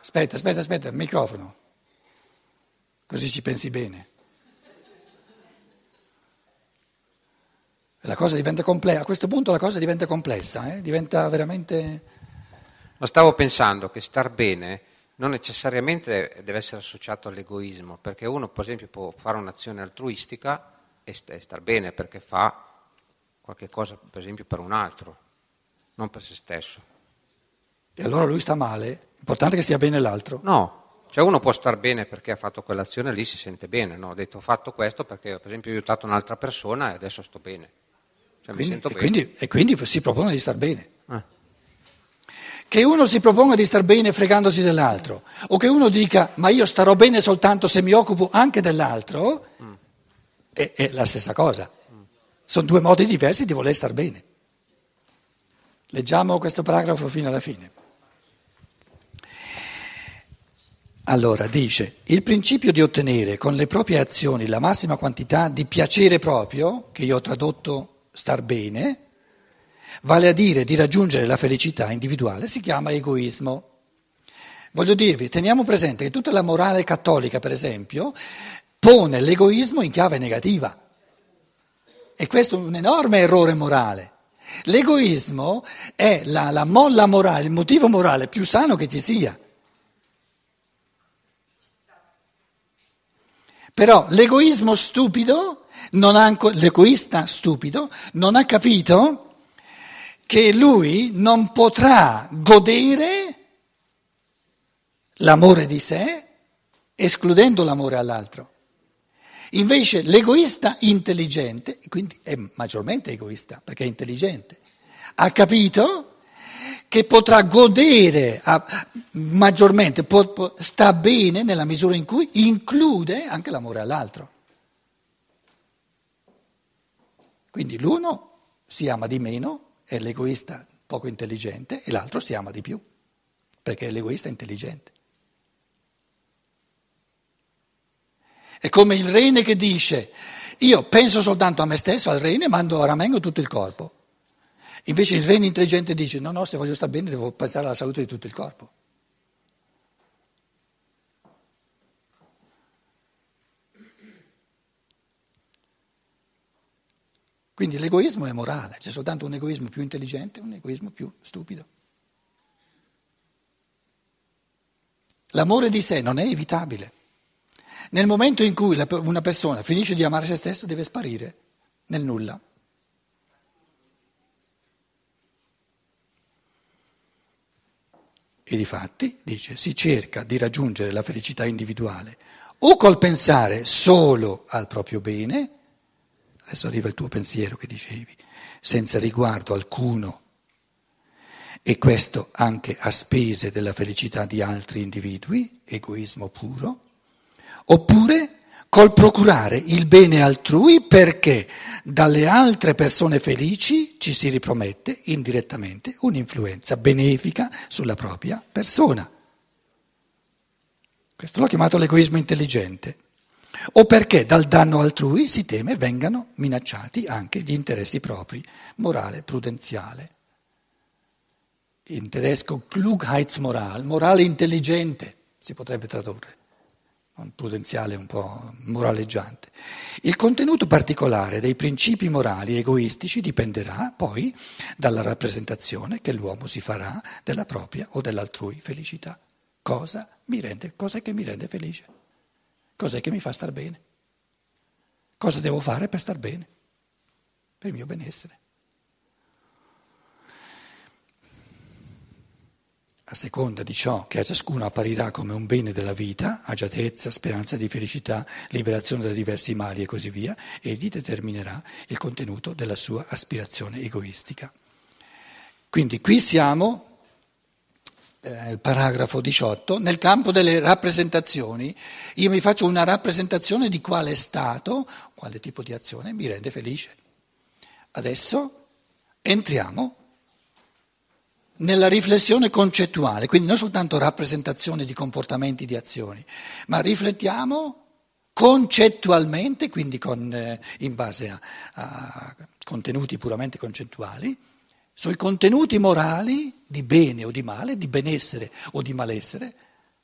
Aspetta, aspetta, aspetta, il microfono. Così ci pensi bene. La cosa diventa complessa, a questo punto la cosa diventa complessa, eh? diventa veramente... Ma stavo pensando che star bene non necessariamente deve essere associato all'egoismo, perché uno per esempio può fare un'azione altruistica e star bene perché fa qualche cosa per esempio per un altro, non per se stesso. E allora lui sta male, importante che stia bene l'altro. No, cioè uno può star bene perché ha fatto quell'azione lì, si sente bene, no? Ho detto ho fatto questo perché per esempio ho aiutato un'altra persona e adesso sto bene. Cioè, quindi, e, bene. quindi, e quindi si propone di star bene. Eh. Che uno si proponga di star bene fregandosi dell'altro, o che uno dica ma io starò bene soltanto se mi occupo anche dell'altro, mm. è, è, la stessa cosa. Mm. Sono due modi diversi di voler star bene. Leggiamo questo paragrafo fino alla fine. Allora dice, il principio di ottenere con le proprie azioni la massima quantità di piacere proprio, che io ho tradotto star bene, vale a dire di raggiungere la felicità individuale, si chiama egoismo. Voglio dirvi, teniamo presente che tutta la morale cattolica, per esempio, pone l'egoismo in chiave negativa. E questo è un enorme errore morale. L'egoismo è la, la molla morale, il motivo morale più sano che ci sia. Però l'egoismo stupido, ha, l'egoista stupido, non ha capito che lui non potrà godere l'amore di sé escludendo l'amore all'altro. Invece l'egoista intelligente, quindi è maggiormente egoista perché è intelligente, ha capito che potrà godere a, maggiormente, può, può, sta bene nella misura in cui include anche l'amore all'altro. Quindi l'uno si ama di meno, è l'egoista poco intelligente, e l'altro si ama di più, perché è l'egoista intelligente. È come il rene che dice, io penso soltanto a me stesso, al rene, mando a ramengo tutto il corpo. Invece il rene intelligente dice no, no, se voglio stare bene devo pensare alla salute di tutto il corpo. Quindi l'egoismo è morale, c'è soltanto un egoismo più intelligente e un egoismo più stupido. L'amore di sé non è evitabile. Nel momento in cui una persona finisce di amare se stesso deve sparire nel nulla. E difatti, dice, si cerca di raggiungere la felicità individuale o col pensare solo al proprio bene, adesso arriva il tuo pensiero che dicevi, senza riguardo alcuno, e questo anche a spese della felicità di altri individui, egoismo puro, oppure col procurare il bene altrui perché dalle altre persone felici ci si ripromette indirettamente un'influenza benefica sulla propria persona. Questo l'ho chiamato l'egoismo intelligente. O perché dal danno altrui si teme vengano minacciati anche gli interessi propri, morale prudenziale. In tedesco Klugheitsmoral, morale intelligente si potrebbe tradurre prudenziale un po' moraleggiante. Il contenuto particolare dei principi morali egoistici dipenderà poi dalla rappresentazione che l'uomo si farà della propria o dell'altrui felicità. Cosa mi rende, cos'è che mi rende felice? Cos'è che mi fa star bene? Cosa devo fare per star bene? Per il mio benessere. A seconda di ciò che a ciascuno apparirà come un bene della vita, agiatezza, speranza di felicità, liberazione da diversi mali e così via, egli determinerà il contenuto della sua aspirazione egoistica. Quindi qui siamo, eh, il paragrafo 18, nel campo delle rappresentazioni. Io mi faccio una rappresentazione di quale stato, quale tipo di azione mi rende felice. Adesso entriamo nella riflessione concettuale, quindi non soltanto rappresentazione di comportamenti, di azioni, ma riflettiamo concettualmente, quindi con, eh, in base a, a contenuti puramente concettuali, sui contenuti morali di bene o di male, di benessere o di malessere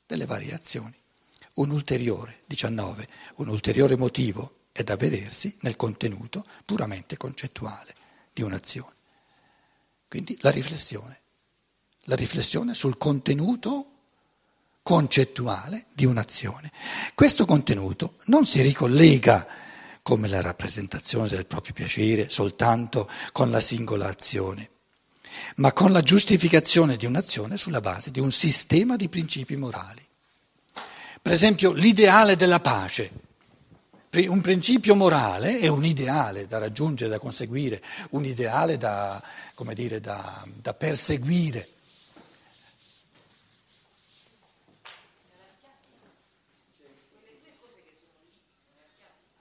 delle varie azioni. Un ulteriore, 19, un ulteriore motivo è da vedersi nel contenuto puramente concettuale di un'azione. Quindi la riflessione, la riflessione sul contenuto concettuale di un'azione. Questo contenuto non si ricollega come la rappresentazione del proprio piacere soltanto con la singola azione, ma con la giustificazione di un'azione sulla base di un sistema di principi morali. Per esempio l'ideale della pace. Un principio morale è un ideale da raggiungere, da conseguire, un ideale da, dire, da, da perseguire.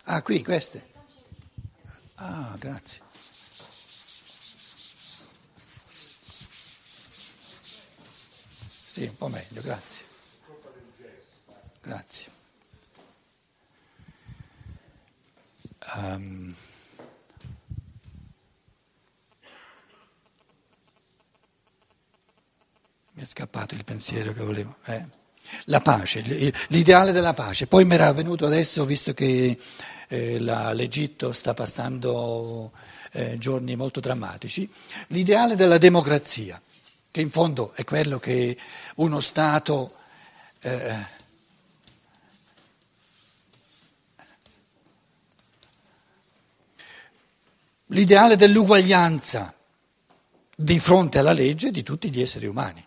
Ah, qui queste. Ah, grazie. Sì, un po' meglio, grazie. Grazie. Um, mi è scappato il pensiero che volevo. Eh. La pace, l'ideale della pace. Poi mi era venuto adesso, visto che eh, la, l'Egitto sta passando eh, giorni molto drammatici, l'ideale della democrazia, che in fondo è quello che uno Stato... Eh, l'ideale dell'uguaglianza di fronte alla legge di tutti gli esseri umani.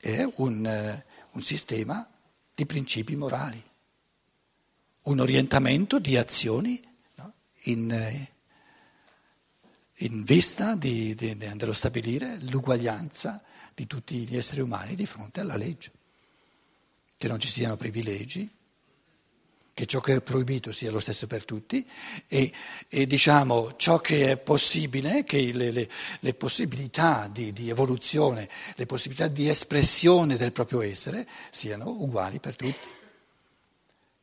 È un, eh, un sistema di principi morali, un orientamento di azioni no? in, in, vista di, di, dello stabilire l'uguaglianza di tutti gli esseri umani di fronte alla legge, che non ci siano privilegi, che ciò che è proibito sia lo stesso per tutti e, e diciamo ciò che è possibile, che le, le, le possibilità di, di, evoluzione, le possibilità di espressione del proprio essere siano uguali per tutti.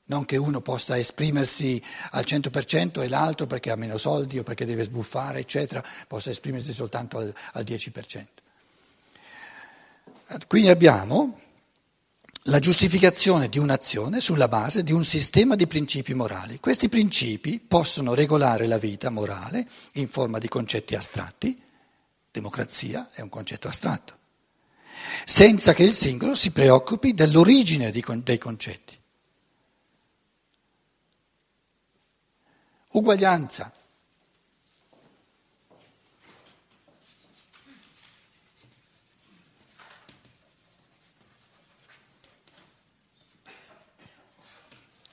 Non che uno possa esprimersi al 100% e l'altro perché ha meno soldi o perché deve sbuffare, eccetera, possa esprimersi soltanto al, al 10%. Quindi abbiamo la giustificazione di un'azione sulla base di un sistema di principi morali. Questi principi possono regolare la vita morale in forma di concetti astratti, democrazia è un concetto astratto, senza che il singolo si preoccupi dell'origine dei concetti. Uguaglianza,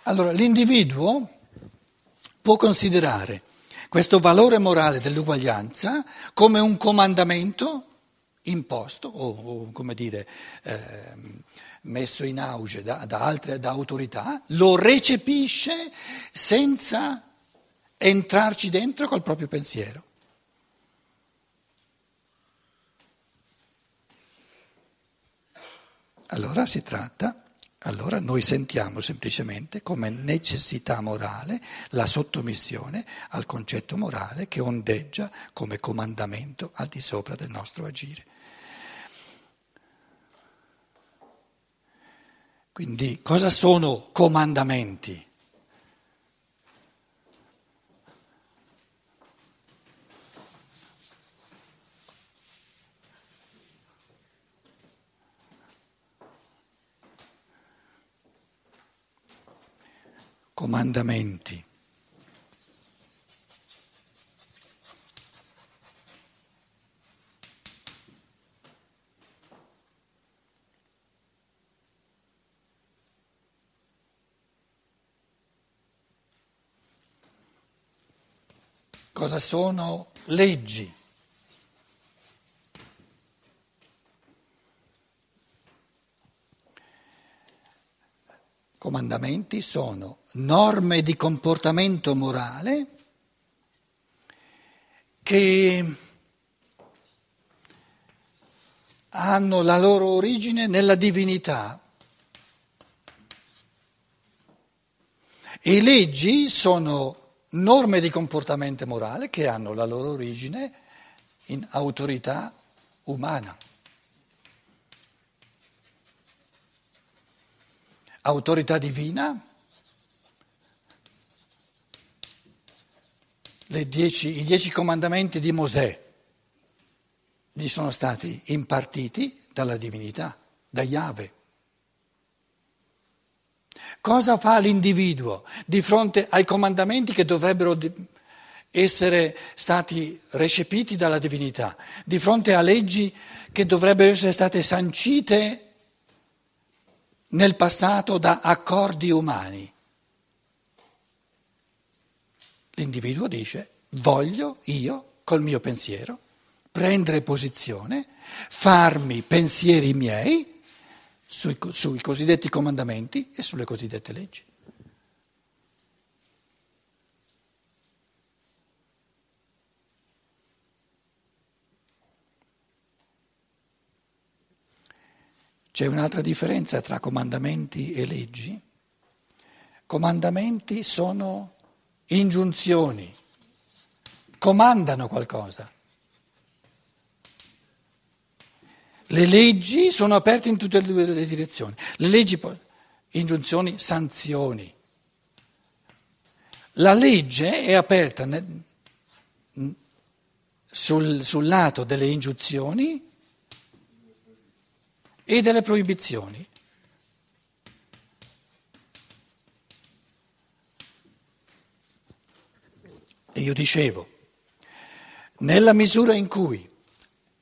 Allora, l'individuo può considerare questo valore morale dell'uguaglianza come un comandamento imposto o, o come dire, eh, messo in auge da, da altre da autorità, lo recepisce senza entrarci dentro col proprio pensiero. Allora si tratta allora noi sentiamo semplicemente come necessità morale la sottomissione al concetto morale che ondeggia come comandamento al di sopra del nostro agire. Quindi cosa sono comandamenti? Comandamenti. Cosa sono leggi? Comandamenti sono norme di comportamento morale che hanno la loro origine nella divinità. E leggi sono norme di comportamento morale che hanno la loro origine in autorità umana. Autorità divina, dieci, i dieci comandamenti di Mosè gli sono stati impartiti dalla divinità, da Yahweh. Cosa fa l'individuo di fronte ai comandamenti che dovrebbero essere stati recepiti dalla divinità, di fronte a leggi che dovrebbero essere state sancite nel passato da accordi umani? L'individuo dice voglio io col mio pensiero prendere posizione, farmi pensieri miei sui, sui cosiddetti comandamenti e sulle cosiddette leggi. C'è un'altra differenza tra comandamenti e leggi. Comandamenti sono ingiunzioni, comandano qualcosa. Le leggi sono aperte in tutte e due le direzioni. Le leggi, ingiunzioni, sanzioni. La legge è aperta nel, sul, sul lato delle ingiunzioni e delle proibizioni. E io dicevo, nella misura in cui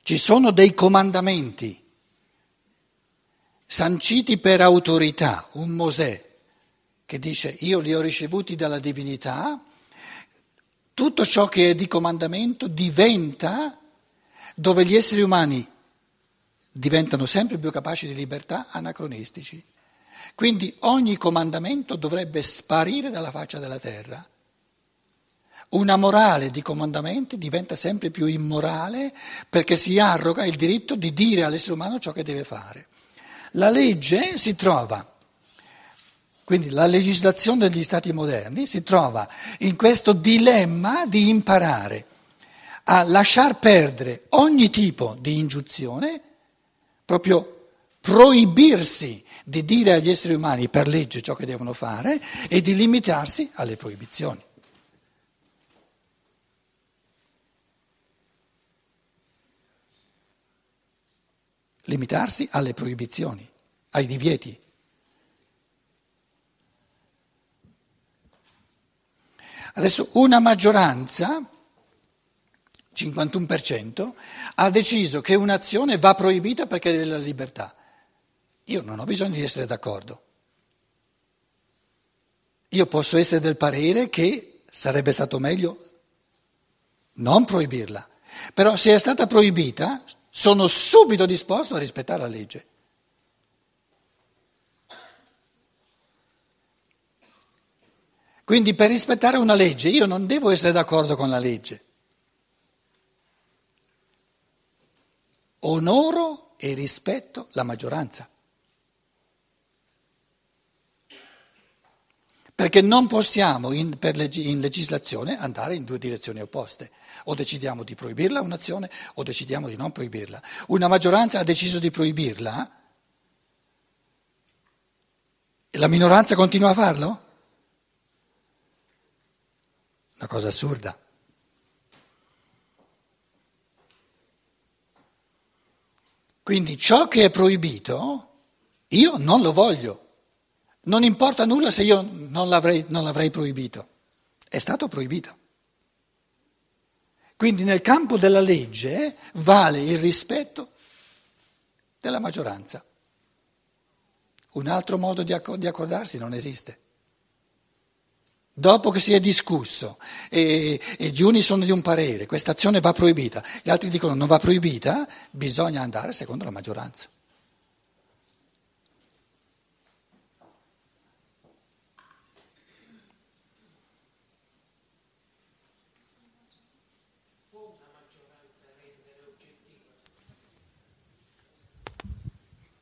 ci sono dei comandamenti sanciti per autorità, un Mosè che dice io li ho ricevuti dalla divinità, tutto ciò che è di comandamento diventa dove gli esseri umani diventano sempre più capaci di libertà anacronistici. Quindi ogni comandamento dovrebbe sparire dalla faccia della terra. Una morale di comandamenti diventa sempre più immorale perché si arroga il diritto di dire all'essere umano ciò che deve fare. La legge si trova, quindi la legislazione degli stati moderni si trova in questo dilemma di imparare a lasciar perdere ogni tipo di ingiunzione, proprio proibirsi di dire agli esseri umani per legge ciò che devono fare e di limitarsi alle proibizioni. limitarsi alle proibizioni, ai divieti. Adesso una maggioranza, 51%, ha deciso che un'azione va proibita perché è della libertà. Io non ho bisogno di essere d'accordo. Io posso essere del parere che sarebbe stato meglio non proibirla, però se è stata proibita sono subito disposto a rispettare la legge. Quindi per rispettare una legge io non devo essere d'accordo con la legge. Onoro e rispetto la maggioranza. Perché non possiamo in, leg- in, legislazione andare in due direzioni opposte. O decidiamo di proibirla un'azione o decidiamo di non proibirla. Una maggioranza ha deciso di proibirla e la minoranza continua a farlo? Una cosa assurda. Quindi ciò che è proibito io non lo voglio. Non importa nulla se io non l'avrei, non l'avrei proibito, è stato proibito. Quindi nel campo della legge vale il rispetto della maggioranza. Un altro modo di accordarsi non esiste. Dopo che si è discusso e, e gli uni sono di un parere, questa azione va proibita, gli altri dicono non va proibita, bisogna andare secondo la maggioranza.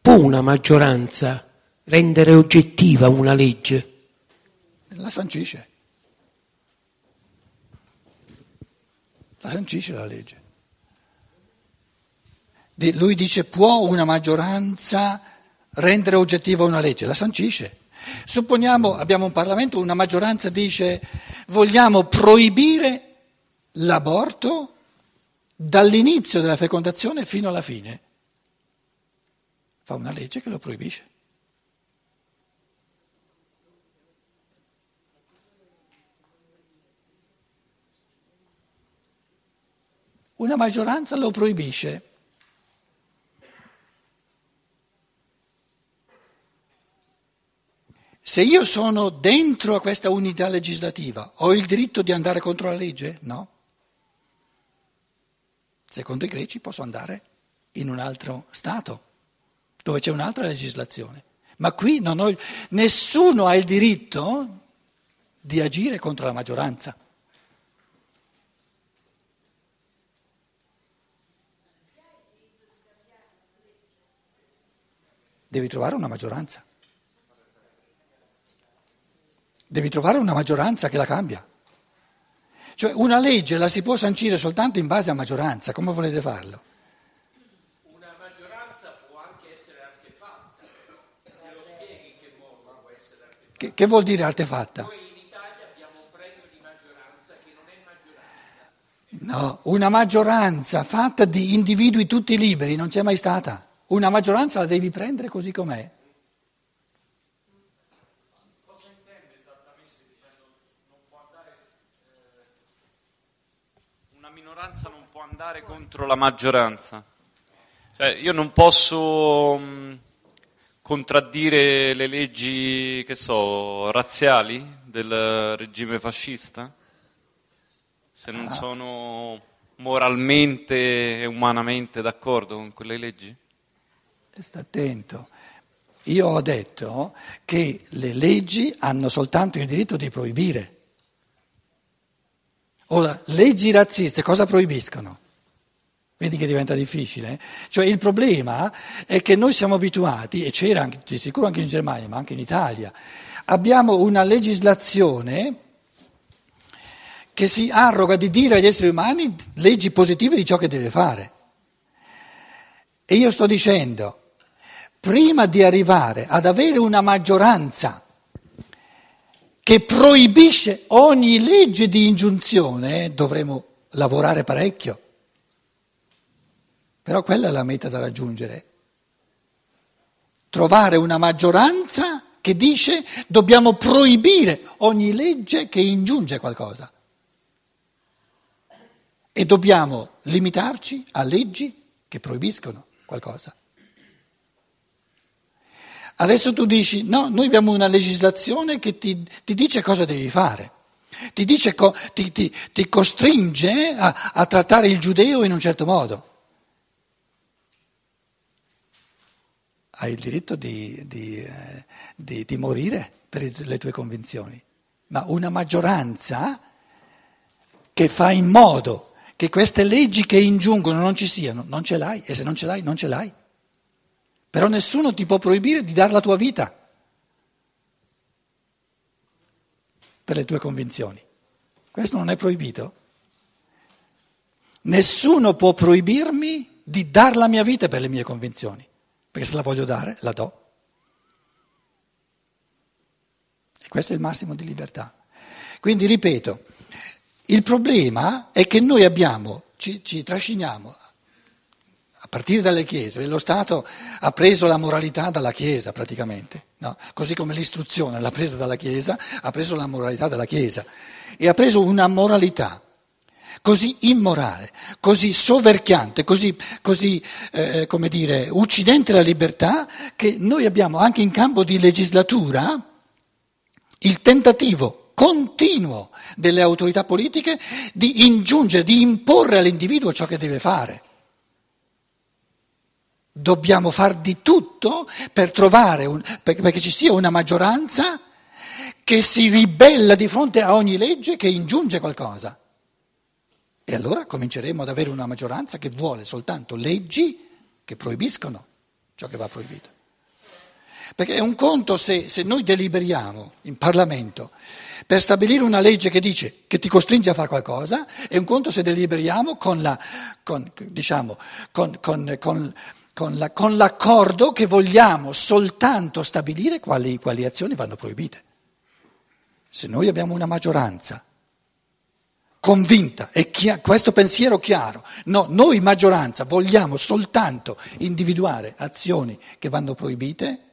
Può una maggioranza rendere oggettiva una legge? La sancisce. La sancisce la legge. Lui dice può una maggioranza rendere oggettiva una legge, la sancisce. Supponiamo abbiamo un Parlamento, una maggioranza dice vogliamo proibire l'aborto dall'inizio della fecondazione fino alla fine. Fa una legge che lo proibisce. Una maggioranza lo proibisce. Se io sono dentro a questa unità legislativa, ho il diritto di andare contro la legge? No. Secondo i greci posso andare in un altro Stato, dove c'è un'altra legislazione. Ma qui ho, nessuno ha il diritto di agire contro la maggioranza. Devi trovare una maggioranza. Devi trovare una maggioranza che la cambia. Cioè una legge la si può sancire soltanto in base a maggioranza, come volete farlo? Una maggioranza può anche essere artefatta, me lo spieghi in che modo può essere artefatta? Che, che vuol dire artefatta? Noi in Italia abbiamo un premio di maggioranza che non è maggioranza. No, una maggioranza fatta di individui tutti liberi non c'è mai stata. Una maggioranza la devi prendere così com'è. minoranza non può andare contro la maggioranza. Cioè, io non posso mh, mm, contraddire le leggi, che so, razziali del regime fascista se non ah. sono moralmente e umanamente d'accordo con quelle leggi? Sta attento. Io ho detto che le leggi hanno soltanto il diritto di proibire. Ora, leggi razziste cosa proibiscono? Vedi che diventa difficile? Cioè il problema è che noi siamo abituati, e c'era anche, di sicuro anche in Germania, ma anche in Italia, abbiamo una legislazione che si arroga di dire agli esseri umani leggi positive di ciò che deve fare. E io sto dicendo, prima di arrivare ad avere una maggioranza che proibisce ogni legge di ingiunzione, dovremo lavorare parecchio. Però quella è la meta da raggiungere. Trovare una maggioranza che dice dobbiamo proibire ogni legge che ingiunge qualcosa. E dobbiamo limitarci a leggi che proibiscono qualcosa. Adesso tu dici, no, noi abbiamo una legislazione che ti, ti dice cosa devi fare, ti, dice, ti, ti, costringe a, a, trattare il giudeo in un certo modo. Hai il diritto di, di, eh, di, di morire per le tue convinzioni, ma una maggioranza che fa in modo che queste leggi che ingiungono non ci siano, non ce l'hai e se non ce l'hai non ce l'hai. Però nessuno ti può proibire di dare la tua vita per le tue convinzioni. Questo non è proibito. Nessuno può proibirmi di dare la mia vita per le mie convinzioni, perché se la voglio dare, la do. E questo è il massimo di libertà. Quindi ripeto, il problema è che noi abbiamo, ci, ci trasciniamo a partire dalle chiese, lo Stato ha preso la moralità dalla Chiesa praticamente, no? così come l'istruzione l'ha presa dalla Chiesa, ha preso la moralità dalla Chiesa e ha preso una moralità così immorale, così soverchiante, così, così eh, come dire, uccidente la libertà, che noi abbiamo anche in campo di legislatura il tentativo continuo delle autorità politiche di ingiungere, di imporre all'individuo ciò che deve fare. Dobbiamo far di tutto per trovare, un, perché ci sia una maggioranza che si ribella di fronte a ogni legge che ingiunge qualcosa. E allora cominceremo ad avere una maggioranza che vuole soltanto leggi che proibiscono ciò che va proibito. Perché è un conto se, se noi deliberiamo in Parlamento per stabilire una legge che dice che ti costringe a fare qualcosa, è un conto se deliberiamo con, la, con, diciamo, con, con, la, con l'accordo che vogliamo soltanto stabilire quali, quali azioni vanno proibite. Se noi abbiamo una maggioranza convinta e chi- questo pensiero chiaro, no, noi maggioranza vogliamo soltanto individuare azioni che vanno proibite,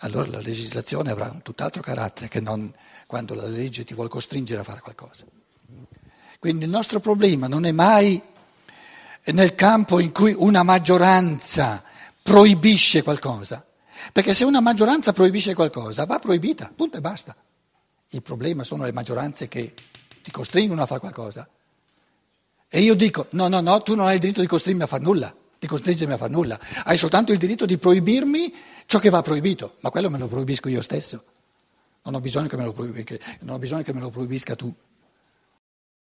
allora la legislazione avrà un tutt'altro carattere che non quando la legge ti vuole costringere a fare qualcosa. Quindi il nostro problema non è mai nel campo in cui una maggioranza proibisce qualcosa, perché se una maggioranza proibisce qualcosa va proibita, punto e basta. Il problema sono le maggioranze che ti costringono a fare qualcosa. E io dico, no, no, no, tu non hai il diritto di costringermi a fare nulla, di costringermi a fare nulla, hai soltanto il diritto di proibirmi ciò che va proibito, ma quello me lo proibisco io stesso, non ho bisogno che me lo, proibisca, che me lo proibisca tu.